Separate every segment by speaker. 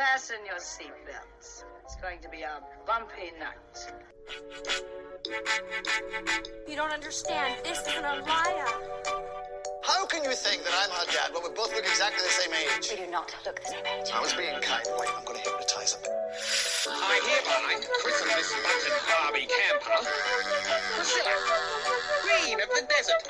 Speaker 1: Fasten your seatbelts. It's going to be a bumpy night.
Speaker 2: You don't understand. This is an Alaya.
Speaker 3: How can you think that I'm her dad when we both look exactly the same age?
Speaker 2: We do not look the same age.
Speaker 3: I was being kind. Wait, I'm going to hypnotize him.
Speaker 4: I hereby christen this button Barbie camper Priscilla, Queen of the Desert.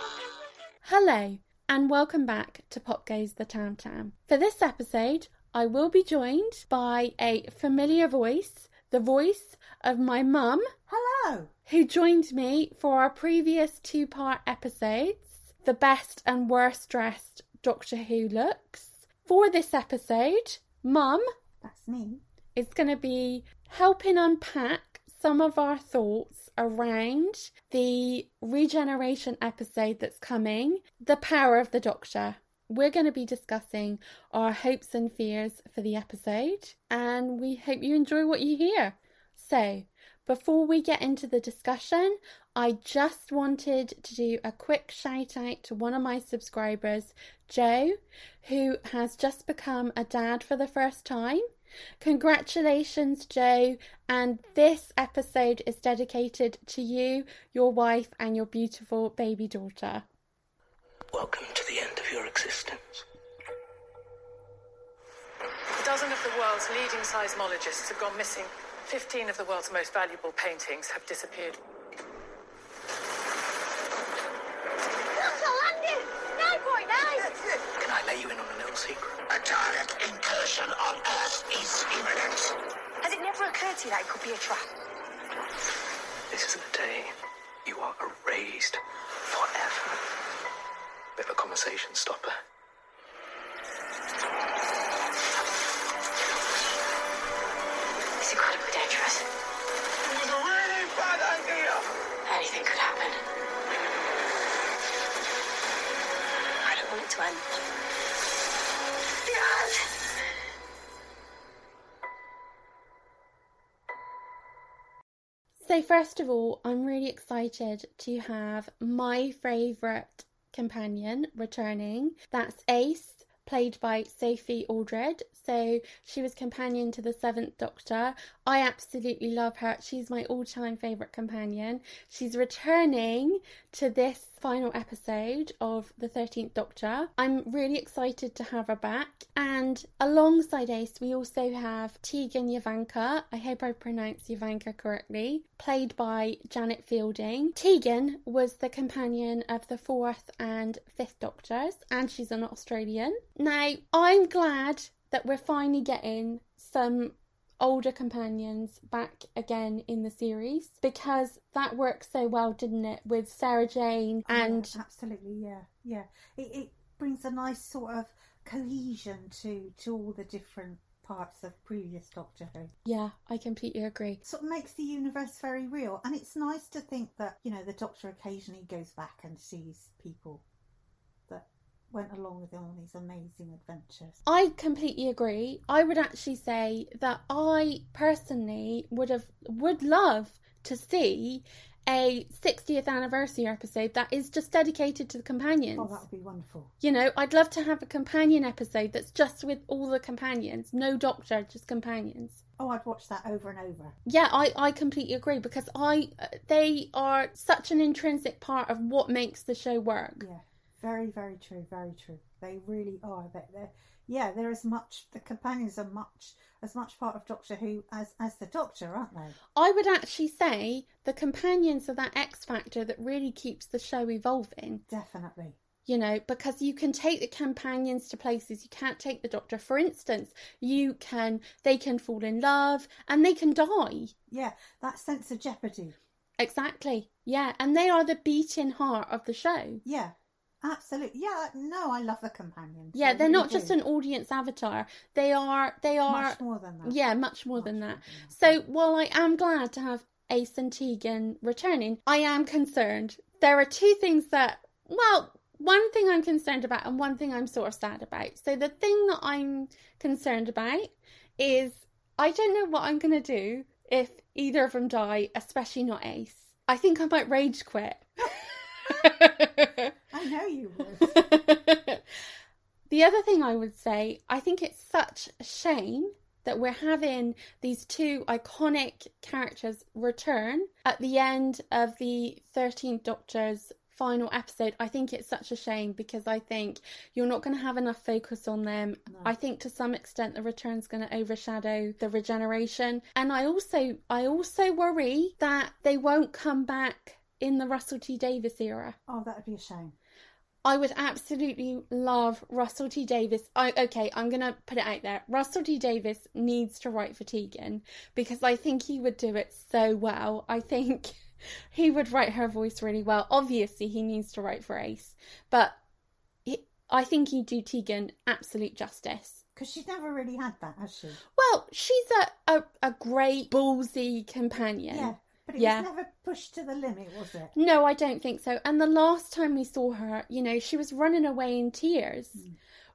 Speaker 5: Hello, and welcome back to Pop Goes the Tam Tam. For this episode, I will be joined by a familiar voice, the voice of my mum,
Speaker 6: Hello.
Speaker 5: who joined me for our previous two part episodes The Best and Worst Dressed Doctor Who Looks. For this episode, Mum
Speaker 6: That's me.
Speaker 5: is going to be helping unpack some of our thoughts around the regeneration episode that's coming, The Power of the Doctor. We're going to be discussing our hopes and fears for the episode, and we hope you enjoy what you hear. So, before we get into the discussion, I just wanted to do a quick shout out to one of my subscribers, Joe, who has just become a dad for the first time. Congratulations, Joe, and this episode is dedicated to you, your wife, and your beautiful baby daughter.
Speaker 7: Welcome to the end of your existence.
Speaker 8: A dozen of the world's leading seismologists have gone missing. Fifteen of the world's most valuable paintings have disappeared.
Speaker 7: Can I let you in on a little secret?
Speaker 3: A target incursion on Earth is imminent.
Speaker 2: Has it never occurred to you that it could be a trap?
Speaker 7: This is the day you are erased forever. Bit of a conversation stopper.
Speaker 2: It's incredibly dangerous.
Speaker 3: This is a really bad idea.
Speaker 2: Anything could happen. I don't want it to end.
Speaker 5: So, first of all, I'm really excited to have my favourite companion returning. That's Ace, played by Sophie Aldred. So, she was companion to the Seventh Doctor. I absolutely love her. She's my all time favourite companion. She's returning to this final episode of the 13th Doctor. I'm really excited to have her back. And alongside Ace, we also have Tegan Jovanka. I hope I pronounced Jovanka correctly, played by Janet Fielding. Tegan was the companion of the fourth and fifth Doctors, and she's an Australian. Now, I'm glad that we're finally getting some older companions back again in the series because that worked so well, didn't it, with Sarah Jane and
Speaker 6: Yeah, absolutely, yeah, yeah. It, it brings a nice sort of cohesion to to all the different parts of previous Doctor Who.
Speaker 5: yeah, I completely agree.
Speaker 6: Sort of makes the universe very real, and it's nice to think that you know the Doctor occasionally goes back and sees people that went along with him on these amazing adventures.
Speaker 5: I completely agree. I would actually say that I personally would have would love to see a 60th anniversary episode that is just dedicated to the companions.
Speaker 6: Oh, that would be wonderful.
Speaker 5: You know, I'd love to have a companion episode that's just with all the companions, no doctor, just companions.
Speaker 6: Oh, I'd watch that over and over.
Speaker 5: Yeah, I, I completely agree because I uh, they are such an intrinsic part of what makes the show work.
Speaker 6: Yeah, very, very true, very true. They really are. They, they're, yeah, they're as much. The companions are much as much part of Doctor Who as as the Doctor, aren't they?
Speaker 5: I would actually say the companions are that X factor that really keeps the show evolving.
Speaker 6: Definitely.
Speaker 5: You know, because you can take the companions to places you can't take the doctor. For instance, you can they can fall in love and they can die.
Speaker 6: Yeah, that sense of jeopardy.
Speaker 5: Exactly. Yeah, and they are the beating heart of the show.
Speaker 6: Yeah, absolutely. Yeah, no, I love the companions.
Speaker 5: Yeah,
Speaker 6: I
Speaker 5: they're
Speaker 6: really
Speaker 5: not just an audience avatar. They are they are
Speaker 6: much more than that.
Speaker 5: Yeah, much more than that.
Speaker 6: more than
Speaker 5: So while I am glad to have Ace and Tegan returning, I am concerned. There are two things that, well, one thing I'm concerned about and one thing I'm sort of sad about. So the thing that I'm concerned about is I don't know what I'm going to do if either of them die, especially not Ace. I think I might rage quit.
Speaker 6: I know you would.
Speaker 5: the other thing I would say, I think it's such a shame that we're having these two iconic characters return at the end of the 13th Doctor's final episode. I think it's such a shame because I think you're not going to have enough focus on them. I think to some extent the return's going to overshadow the regeneration. And I also I also worry that they won't come back in the Russell T Davies era.
Speaker 6: Oh, that would be a shame.
Speaker 5: I would absolutely love Russell T Davies. I okay, I'm gonna put it out there. Russell T Davies needs to write for Tegan because I think he would do it so well. I think he would write her voice really well. Obviously, he needs to write for Ace, but he, I think he'd do Tegan absolute justice.
Speaker 6: Because she's never really had that, has she?
Speaker 5: Well, she's a a, a great ballsy companion.
Speaker 6: Yeah. But it
Speaker 5: Yeah.
Speaker 6: was never pushed to the limit, was it?
Speaker 5: No, I don't think so. And the last time we saw her, you know, she was running away in tears. Hmm.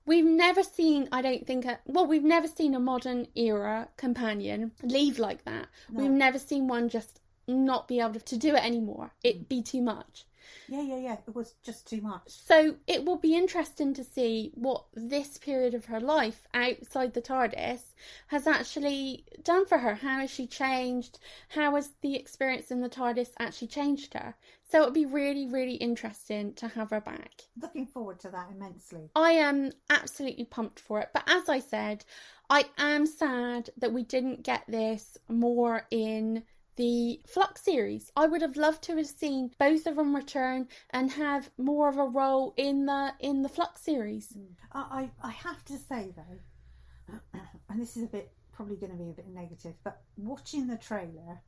Speaker 5: We've never seen, I don't think, a, well, we've never seen a modern era companion leave like that. We've never seen one just not be able to do it anymore. It'd hmm. be too much.
Speaker 6: Yeah, yeah, yeah. It was just too much.
Speaker 5: So it will be interesting to see what this period of her life outside the TARDIS has actually done for her. How has she changed? How has the experience in the TARDIS actually changed her? So it'll be really, really interesting to have her back.
Speaker 6: Looking forward to that immensely.
Speaker 5: I am absolutely pumped for it. But as I said, I am sad that we didn't get this more in the Flux series. I would have loved to have seen both of them return and have more of a role in the in the Flux series.
Speaker 6: I, I, I have to say though, and this is a bit probably going to be a bit negative, but watching the trailer,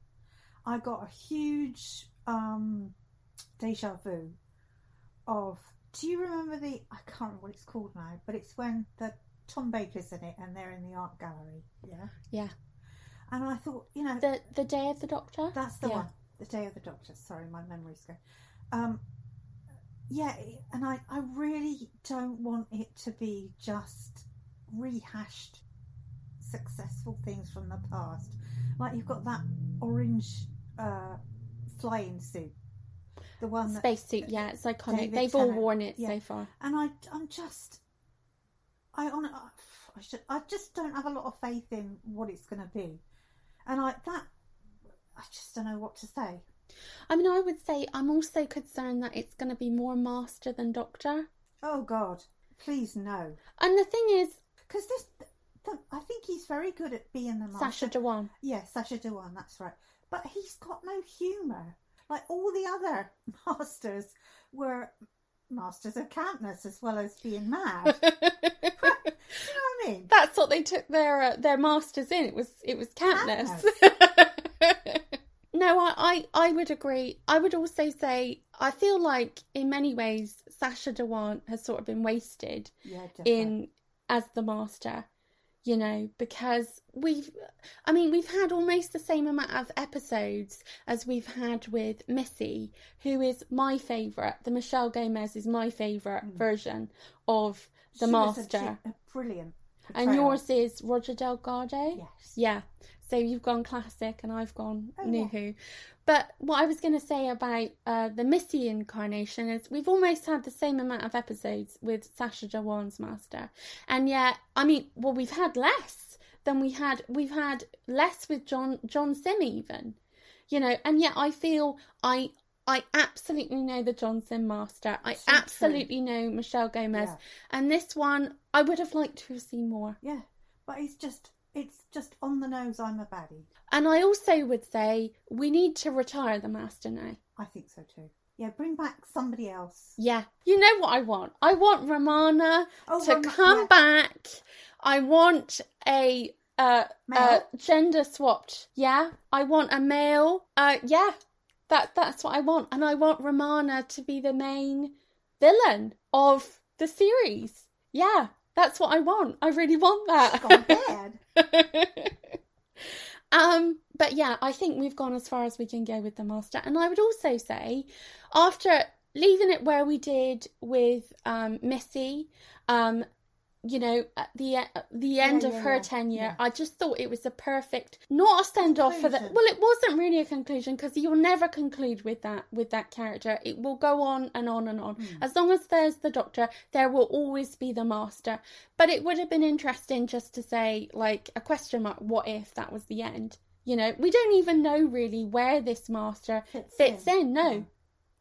Speaker 6: I got a huge um, deja vu of. Do you remember the? I can't remember what it's called now, but it's when the Tom Baker's in it and they're in the art gallery. Yeah,
Speaker 5: Yeah.
Speaker 6: And I thought, you know,
Speaker 5: The the Day of the Doctor.
Speaker 6: that's the
Speaker 5: Yeah.
Speaker 6: one. The Day of the Doctor. Sorry, my memory's going. Um, yeah, and I, I really don't want it to be just rehashed successful things from the past. Like you've got that orange uh, flying suit, the one that,
Speaker 5: Spacesuit, yeah, it's iconic.
Speaker 6: David
Speaker 5: They've all worn it
Speaker 6: yeah.
Speaker 5: so far.
Speaker 6: and I, I'm just, I on, I should, I just don't have a lot of faith in what it's going to be, and I that, I just don't know what to say.
Speaker 5: I mean, I would say I'm also concerned that it's going to be more Master than Doctor.
Speaker 6: Oh God, please no.
Speaker 5: And the thing is,
Speaker 6: Because this, the, I think he's very good at being the master.
Speaker 5: Sacha Dhawan.
Speaker 6: Yeah, Sacha Dhawan, that's right. But he's got no humour. Like all the other masters were masters of campness as well as being mad. you know what I mean?
Speaker 5: That's what they took their uh, their masters in. It was it was Katniss. no, I, I I would agree. I would also say I feel like in many ways Sacha Dhawan has sort of been wasted
Speaker 6: Yeah,
Speaker 5: in as the master. You know, because we've, I mean, we've had almost the same amount of episodes as we've had with Missy, who is my favourite. The Michelle Gomez is my favourite version of the.
Speaker 6: She was a
Speaker 5: master.
Speaker 6: a brilliant.
Speaker 5: And yours is Roger Delgado?
Speaker 6: Yes.
Speaker 5: Yeah. So you've gone classic and I've gone
Speaker 6: Oh,
Speaker 5: new
Speaker 6: yeah.
Speaker 5: who. But what I was going to say about uh, the Missy incarnation is we've almost had the same amount of episodes with Sacha Dhawan's master. And yet, I mean, well, we've had less than we had. We've had less with John John Simm even. You know, and yet I feel I I absolutely know the John Simm master. I
Speaker 6: So true.
Speaker 5: absolutely know Michelle Gomez.
Speaker 6: Yeah.
Speaker 5: And this one, I would have liked to have seen more.
Speaker 6: Yeah, but it's just it's just on the nose. I'm a baddie.
Speaker 5: And I also would say we need to retire the master now.
Speaker 6: I think so too. Yeah, bring back somebody else.
Speaker 5: Yeah. You know what I want? I want Romana
Speaker 6: Oh,
Speaker 5: to come
Speaker 6: yeah.
Speaker 5: back. I want a uh, uh gender swapped. Yeah. I want a male. Uh yeah. That that's what I want. And I want Romana to be the main villain of the series. Yeah. That's what I want. I really want that.
Speaker 6: Bad.
Speaker 5: um, but yeah, I think we've gone as far as we can go with the master. And I would also say, after leaving it where we did with um, Missy, um, you know, at the at the end
Speaker 6: Yeah,
Speaker 5: of
Speaker 6: yeah,
Speaker 5: her
Speaker 6: yeah,
Speaker 5: tenure. I just thought it was a perfect, not a send off for the.
Speaker 6: Conclusion.
Speaker 5: Well, it wasn't really a conclusion because you'll never conclude with that with that character. It will go on and on and on.
Speaker 6: Hmm.
Speaker 5: As long as there's the Doctor, there will always be the Master. But it would have been interesting just to say like a question mark. What if that was the end? You know, we don't even know really where this Master
Speaker 6: Fits
Speaker 5: fits
Speaker 6: in.
Speaker 5: in. No,
Speaker 6: Yeah.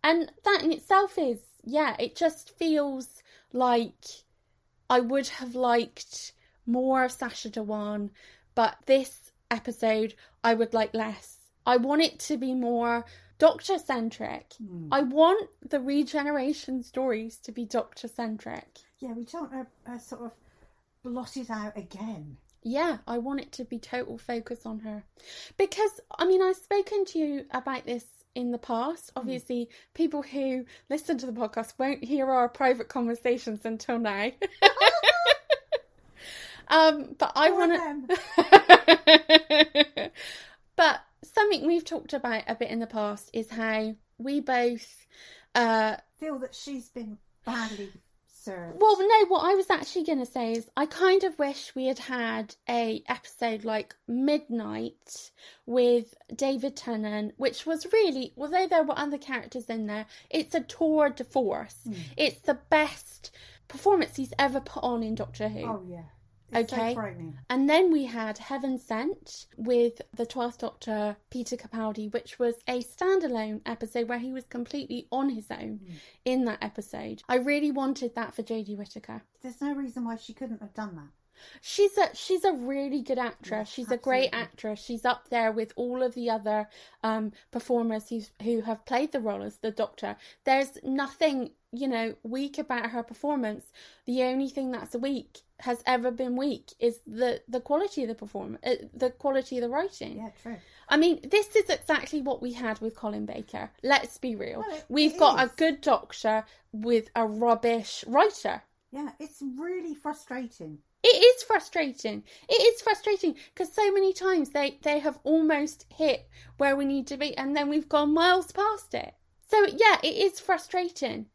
Speaker 5: and that in itself is yeah. It just feels like I would have liked more of Sacha Dhawan, but this episode I would like less. I want it to be more Doctor centric.
Speaker 6: Hmm.
Speaker 5: I want the regeneration stories to be Doctor centric.
Speaker 6: Yeah, we don't uh, uh, sort of blot it out again.
Speaker 5: Yeah, I want it to be total focus on her. Because, I mean, I've spoken to you about this in the past. Obviously, people who listen to the podcast won't hear our private conversations until now. um, but I want to. but something we've talked about a bit in the past is how we both. Uh,
Speaker 6: Feel that she's been badly
Speaker 5: well, no, what I was actually going to say is I kind of wish we had had a episode like Midnight with David Tennant, which was really, although there were other characters in there, it's a tour de force.
Speaker 6: Hmm.
Speaker 5: It's the best performance he's ever put on in Doctor Who.
Speaker 6: Oh yeah. It's
Speaker 5: Okay.
Speaker 6: so.
Speaker 5: And then we had Heaven Sent with the 12th Doctor, Peter Capaldi, which was a standalone episode where he was completely on his own in that episode. I really wanted that for Jodie Whittaker.
Speaker 6: There's no reason why she couldn't have done that.
Speaker 5: She's a she's a really good actress.
Speaker 6: Yeah,
Speaker 5: she's a great actress. She's up there with all of the other um, performers who who have played the role as the Doctor. There's nothing you know weak about her performance. The only thing that's weak has ever been weak is the the quality of the performance, uh, the quality of the writing.
Speaker 6: Yeah, true.
Speaker 5: I mean, this is exactly what we had with Colin Baker. Let's be real.
Speaker 6: It-
Speaker 5: We've
Speaker 6: it
Speaker 5: got
Speaker 6: is.
Speaker 5: a good Doctor with a rubbish writer.
Speaker 6: Yeah, it's really frustrating.
Speaker 5: It is frustrating. It is frustrating because so many times they they have almost hit where we need to be, and then we've gone miles past it. So yeah, it is frustrating,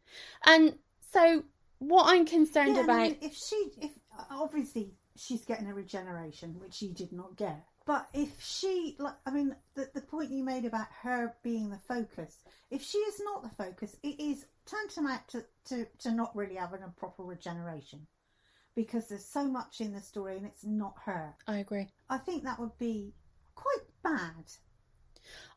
Speaker 5: and so what I'm concerned
Speaker 6: yeah, and I
Speaker 5: about.
Speaker 6: mean, if she, if obviously she's getting a regeneration, which she did not get. But if she, like, I mean, the the point you made about her being the focus, if she is not the focus, it is tantamount to to, to not really having a proper regeneration, because there's so much in the story and it's not her.
Speaker 5: I agree.
Speaker 6: I think that would be quite bad.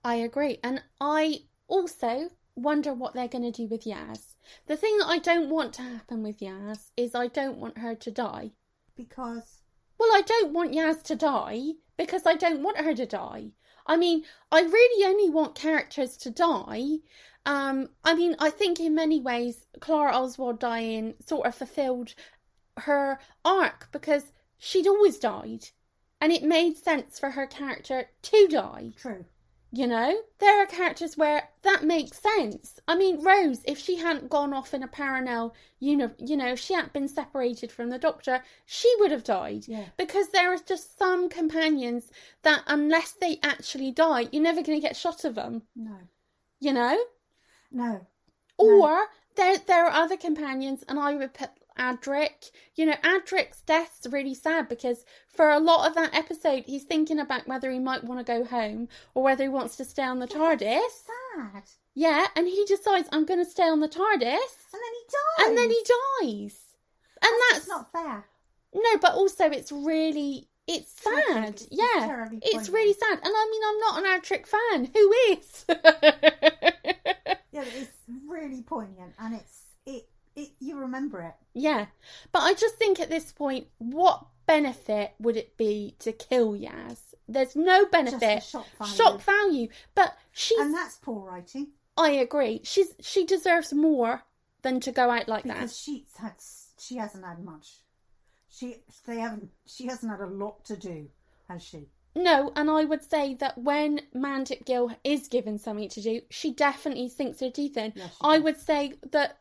Speaker 5: I agree, and I also wonder what they're going to do with Yaz. The thing that I don't want to happen with Yaz is I don't want her to die.
Speaker 6: Because
Speaker 5: Well, I don't want Yaz to die because I don't want her to die. I mean, I really only want characters to die. Um, I mean, I think in many ways, Clara Oswald dying sort of fulfilled her arc because she'd always died. And it made sense for her character to die.
Speaker 6: true,
Speaker 5: You know, there are characters where that makes sense. I mean, Rose, if she hadn't gone off in a parallel, you know, you know, if she hadn't been separated from the Doctor, she would have died.
Speaker 6: Yeah.
Speaker 5: Because there are just some companions that, unless they actually die, you're never going to get shot of them.
Speaker 6: no,
Speaker 5: You know,
Speaker 6: no,
Speaker 5: or there there are other companions, and I would put Adric. You know, Adric's death's really sad because for a lot of that episode, he's thinking about whether he might want to go home or whether he wants to stay on the TARDIS.
Speaker 6: sad.
Speaker 5: Yeah, and he decides I'm going to stay on the TARDIS,
Speaker 6: And then he dies.
Speaker 5: and then he dies. And that's,
Speaker 6: That's not fair.
Speaker 5: no, but also it's really it's sad.
Speaker 6: It's
Speaker 5: yeah, it's really sad. And I mean, I'm not an Adric fan. Who is?
Speaker 6: Yeah, it's really poignant, and it's it it you remember it.
Speaker 5: Yeah, but I just think at this point, what benefit would it be to kill Yaz? There's no benefit.
Speaker 6: Shock value.
Speaker 5: Shock value. But she's.
Speaker 6: and that's poor writing
Speaker 5: I agree. She's she deserves more than to go out like
Speaker 6: because
Speaker 5: that.
Speaker 6: she's had she hasn't had much. She they haven't she hasn't had a lot to do, has she?
Speaker 5: No, and I would say that when Mandip Gill is given something to do, she definitely sinks her teeth in.
Speaker 6: Yes,
Speaker 5: I
Speaker 6: does.
Speaker 5: would say that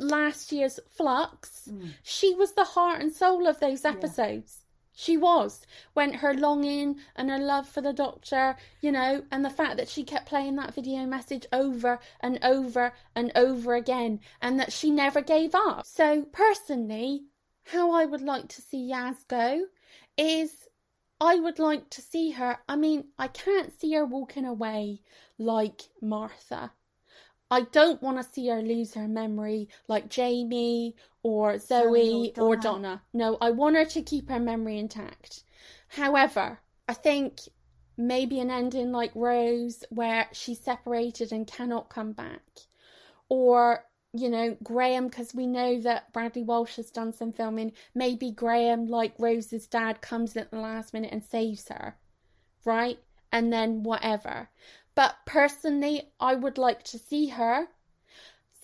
Speaker 5: last year's Flux,
Speaker 6: Mm.
Speaker 5: she was the heart and soul of those episodes. She was. When her longing and her love for the doctor, you know, and the fact that she kept playing that video message over and over and over again, and that she never gave up. So, personally, how I would like to see Yaz go is I would like to see her. I mean, I can't see her walking away like Martha. I don't want to see her lose her memory like Jamie or Zoe,
Speaker 6: or
Speaker 5: or
Speaker 6: Donna.
Speaker 5: Donna. No, I want her to keep her memory intact. However, I think maybe an ending like Rose where she's separated and cannot come back. Or, you know, Graham, because we know that Bradley Walsh has done some filming. Maybe Graham, like Rose's dad, comes at the last minute and saves her, right? And then whatever. But personally, I would like to see her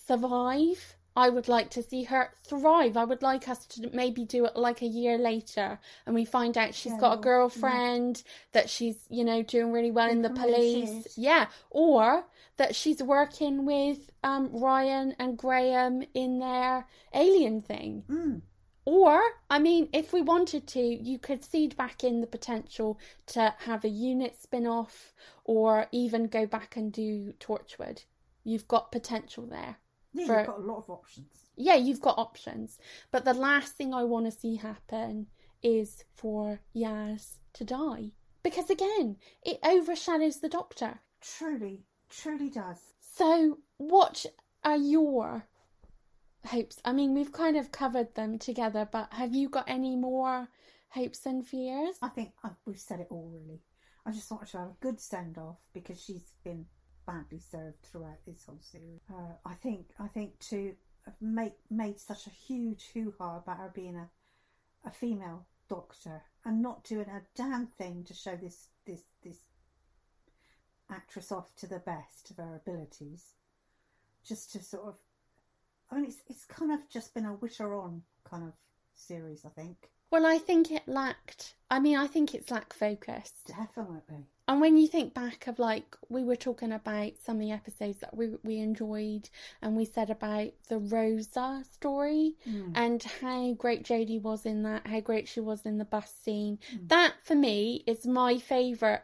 Speaker 5: survive. I would like to see her thrive. I would like us to maybe do it like a year later and we find out she's
Speaker 6: Yeah,
Speaker 5: got a girlfriend, that she's, you know, doing really well in the police. Yeah. Or that she's working with um, Ryan and Graham in their alien thing.
Speaker 6: Mm.
Speaker 5: Or, I mean, if we wanted to, you could seed back in the potential to have a unit spin off or even go back and do Torchwood. You've got potential there.
Speaker 6: Yeah,
Speaker 5: For-
Speaker 6: you've got a lot of options.
Speaker 5: Yeah, you've got options. But the last thing I want to see happen is for Yaz to die. Because again, it overshadows the Doctor.
Speaker 6: Truly, truly does.
Speaker 5: So, what are your hopes? I mean, we've kind of covered them together, but have you got any more hopes and fears?
Speaker 6: I think uh, we've said it all really. I just want to have a good send off because she's been badly served throughout this whole series. Uh, I think I think to make made such a huge hoo ha about her being a a female doctor and not doing a damn thing to show this this this actress off to the best of her abilities. Just to sort of, I mean, it's it's kind of just been a wish her on kind of series. I think
Speaker 5: Well, I think it lacked. I mean, I think it's lacked focus.
Speaker 6: definitely.
Speaker 5: And when you think back of like we were talking about some of the episodes that we we enjoyed, and we said about the Rosa story hmm. and how great Jodie was in that, how great she was in the bus scene. Hmm. That for me is my favourite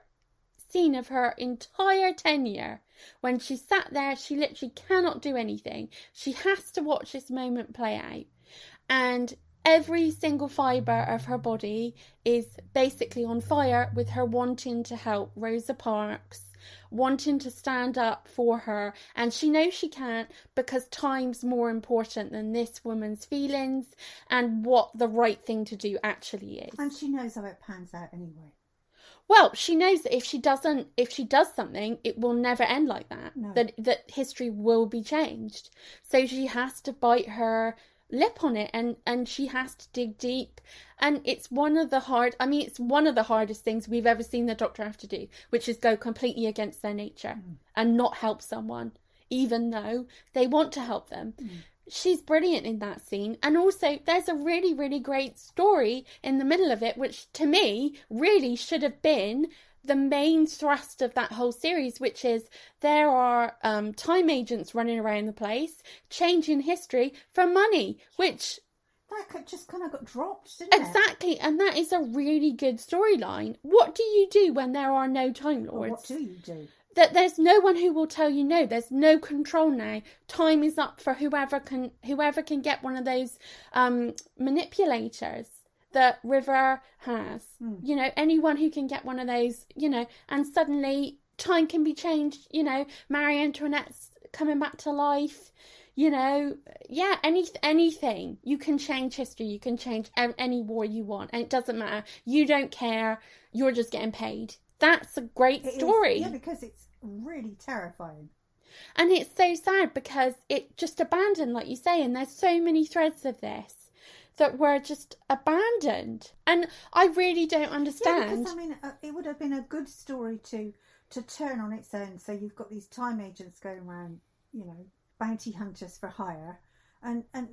Speaker 5: scene of her entire tenure. When she sat there, she literally cannot do anything. She has to watch this moment play out. And every single fibre of her body is basically on fire with her wanting to help Rosa Parks, wanting to stand up for her. And she knows she can't because time's more important than this woman's feelings and what the right thing to do actually is.
Speaker 6: And she knows how it pans out anyway.
Speaker 5: Well, she knows that if she doesn't, if she does something, it will never end like that.
Speaker 6: No.
Speaker 5: That that history will be changed. So she has to bite her lip on it, and and she has to dig deep. And it's one of the hard. I mean, it's one of the hardest things we've ever seen the Doctor have to do, which is go completely against their nature mm. and not help someone, even though they want to help them. Mm. She's brilliant in that scene. And also, there's a really, really great story in the middle of it, which to me really should have been the main thrust of that whole series, which is there are um, time agents running around the place, changing history for money, which
Speaker 6: That just kind of got dropped, didn't it?
Speaker 5: exactly, and that is a really good storyline. What do you do when there are no time
Speaker 6: Well,
Speaker 5: lords?
Speaker 6: what do you do?
Speaker 5: That there's no one who will tell you no. There's no control now. Time is up for whoever can whoever can get one of those um manipulators that river has. You know anyone who can get one of those you know and suddenly time can be changed. You know marie antoinette's coming back to life. You know yeah any anything. You can change history. You can change any war you want. And it doesn't matter. You don't care. You're just getting paid that's a great
Speaker 6: It is-
Speaker 5: story
Speaker 6: yeah, because it's really terrifying.
Speaker 5: and it's so sad because it just abandoned, like you say, and there's so many threads of this that were just abandoned. And I really don't understand.
Speaker 6: Yeah, because I mean, uh, it would have been a good story to to turn on its own. So you've got these time agents going around, you know, bounty hunters for hire, and and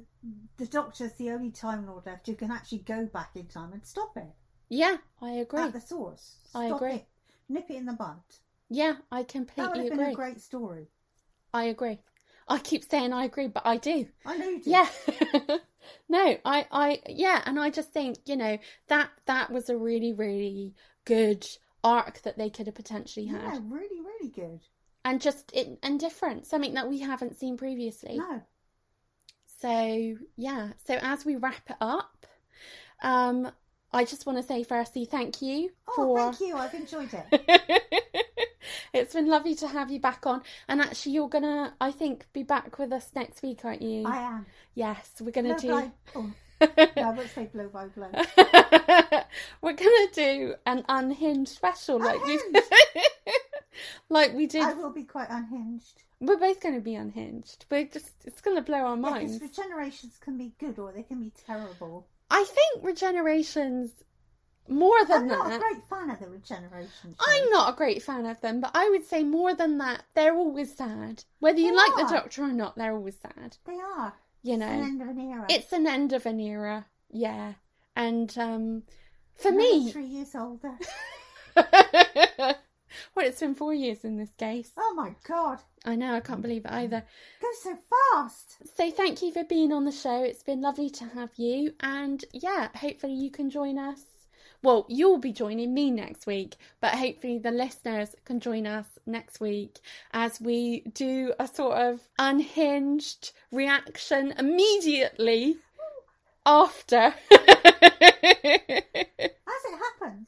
Speaker 6: the Doctor's the only Time Lord left who can actually go back in time and stop it
Speaker 5: yeah, I agree.
Speaker 6: at the source.
Speaker 5: I agree.
Speaker 6: It, nip it in the bud.
Speaker 5: yeah, I completely
Speaker 6: That would have been a great story.
Speaker 5: I agree. I keep saying I agree, but I do.
Speaker 6: I know you do.
Speaker 5: Yeah. no, I, I, yeah, and I just think you know that that was a really, really good arc that they could have potentially had,
Speaker 6: yeah, really, really good.
Speaker 5: and just it and different, something that we haven't seen previously.
Speaker 6: No,
Speaker 5: So, yeah. So, as we wrap it up, Um, I just want to say firstly, thank you
Speaker 6: Oh,
Speaker 5: for.
Speaker 6: thank you. I've enjoyed it.
Speaker 5: it's been lovely to have you back on, and actually, you're gonna, I think, be back with us next week, aren't you?
Speaker 6: I am.
Speaker 5: Yes, we're gonna
Speaker 6: Blow
Speaker 5: do.
Speaker 6: by, oh, no, I won't say blow by blow.
Speaker 5: we're gonna do an unhinged special, like we, like we did.
Speaker 6: I will be quite unhinged.
Speaker 5: We're both gonna be unhinged. We're just, it's gonna blow our minds.
Speaker 6: because regenerations can be good or they can be terrible.
Speaker 5: I think regenerations more than
Speaker 6: I'm not
Speaker 5: that.
Speaker 6: a great fan of the regeneration.
Speaker 5: I'm not a great fan of them, but I would say more than that, they're always sad. Whether you
Speaker 6: They
Speaker 5: like the. Doctor or not, they're always sad.
Speaker 6: They are.
Speaker 5: You
Speaker 6: It's an
Speaker 5: know,
Speaker 6: end of an era.
Speaker 5: it's an end of an era, yeah. And um, for
Speaker 6: Another
Speaker 5: me,
Speaker 6: three years older.
Speaker 5: well, it's been four years in this case.
Speaker 6: Oh my god,
Speaker 5: I know, I can't believe it either.
Speaker 6: goes so fast.
Speaker 5: So thank you for being on the show. It's been lovely to have you, and yeah, hopefully you can join us. Well, you'll be joining me next week, but hopefully the listeners can join us next week as we do a sort of unhinged reaction immediately after.
Speaker 6: As it happens.